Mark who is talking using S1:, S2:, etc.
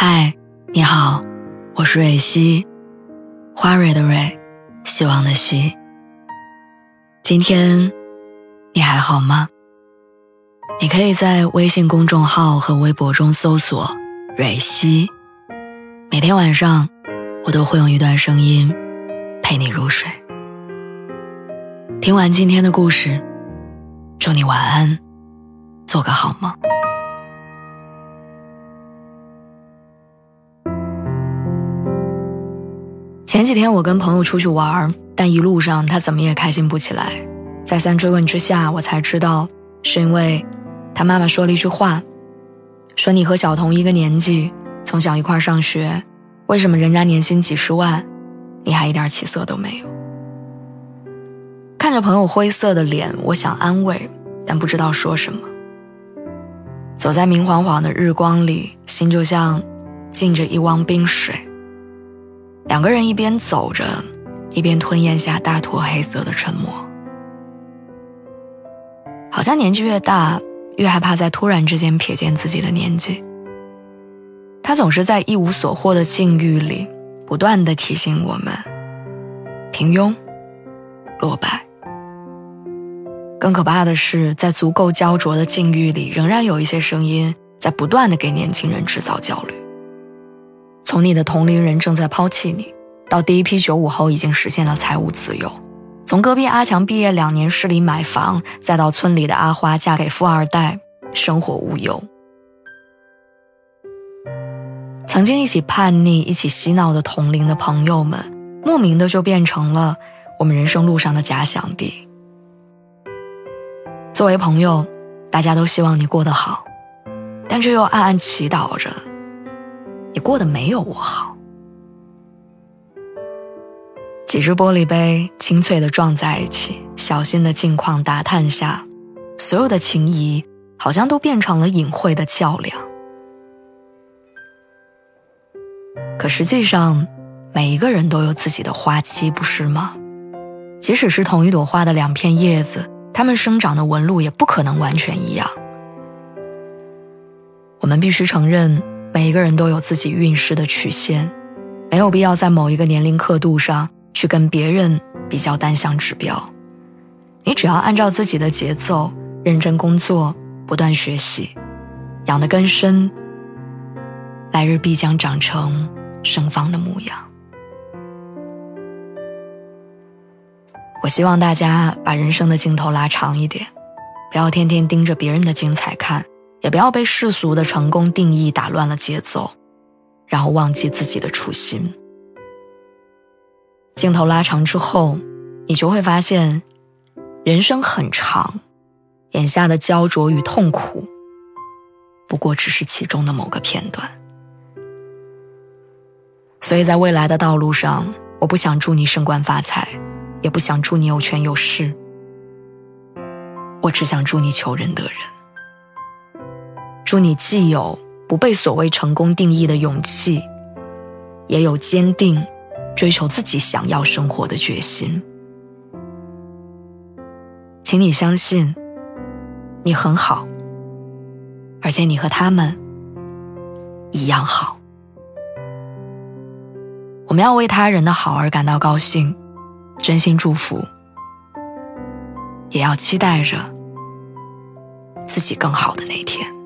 S1: 嗨，你好，我是蕊希，花蕊的蕊，希望的希。今天你还好吗？你可以在微信公众号和微博中搜索“蕊希”，每天晚上我都会用一段声音陪你入睡。听完今天的故事，祝你晚安，做个好梦。前几天我跟朋友出去玩，但一路上他怎么也开心不起来。再三追问之下，我才知道是因为他妈妈说了一句话，说你和小童一个年纪，从小一块上学，为什么人家年薪几十万，你还一点起色都没有？看着朋友灰色的脸，我想安慰，但不知道说什么。走在明晃晃的日光里，心就像浸着一汪冰水。两个人一边走着，一边吞咽下大坨黑色的沉默。好像年纪越大，越害怕在突然之间瞥见自己的年纪。他总是在一无所获的境遇里，不断的提醒我们：平庸、落败。更可怕的是，在足够焦灼的境遇里，仍然有一些声音在不断的给年轻人制造焦虑。从你的同龄人正在抛弃你，到第一批九五后已经实现了财务自由；从隔壁阿强毕业两年市里买房，再到村里的阿花嫁给富二代，生活无忧。曾经一起叛逆、一起嬉闹的同龄的朋友们，莫名的就变成了我们人生路上的假想敌。作为朋友，大家都希望你过得好，但却又暗暗祈祷着。你过得没有我好。几只玻璃杯清脆的撞在一起，小心的近况打探下，所有的情谊好像都变成了隐晦的较量。可实际上，每一个人都有自己的花期，不是吗？即使是同一朵花的两片叶子，它们生长的纹路也不可能完全一样。我们必须承认。每一个人都有自己运势的曲线，没有必要在某一个年龄刻度上去跟别人比较单项指标。你只要按照自己的节奏，认真工作，不断学习，养的根深，来日必将长成盛放的模样。我希望大家把人生的镜头拉长一点，不要天天盯着别人的精彩看。也不要被世俗的成功定义打乱了节奏，然后忘记自己的初心。镜头拉长之后，你就会发现，人生很长，眼下的焦灼与痛苦，不过只是其中的某个片段。所以在未来的道路上，我不想祝你升官发财，也不想祝你有权有势，我只想祝你求人得人。祝你既有不被所谓成功定义的勇气，也有坚定追求自己想要生活的决心。请你相信，你很好，而且你和他们一样好。我们要为他人的好而感到高兴，真心祝福，也要期待着自己更好的那一天。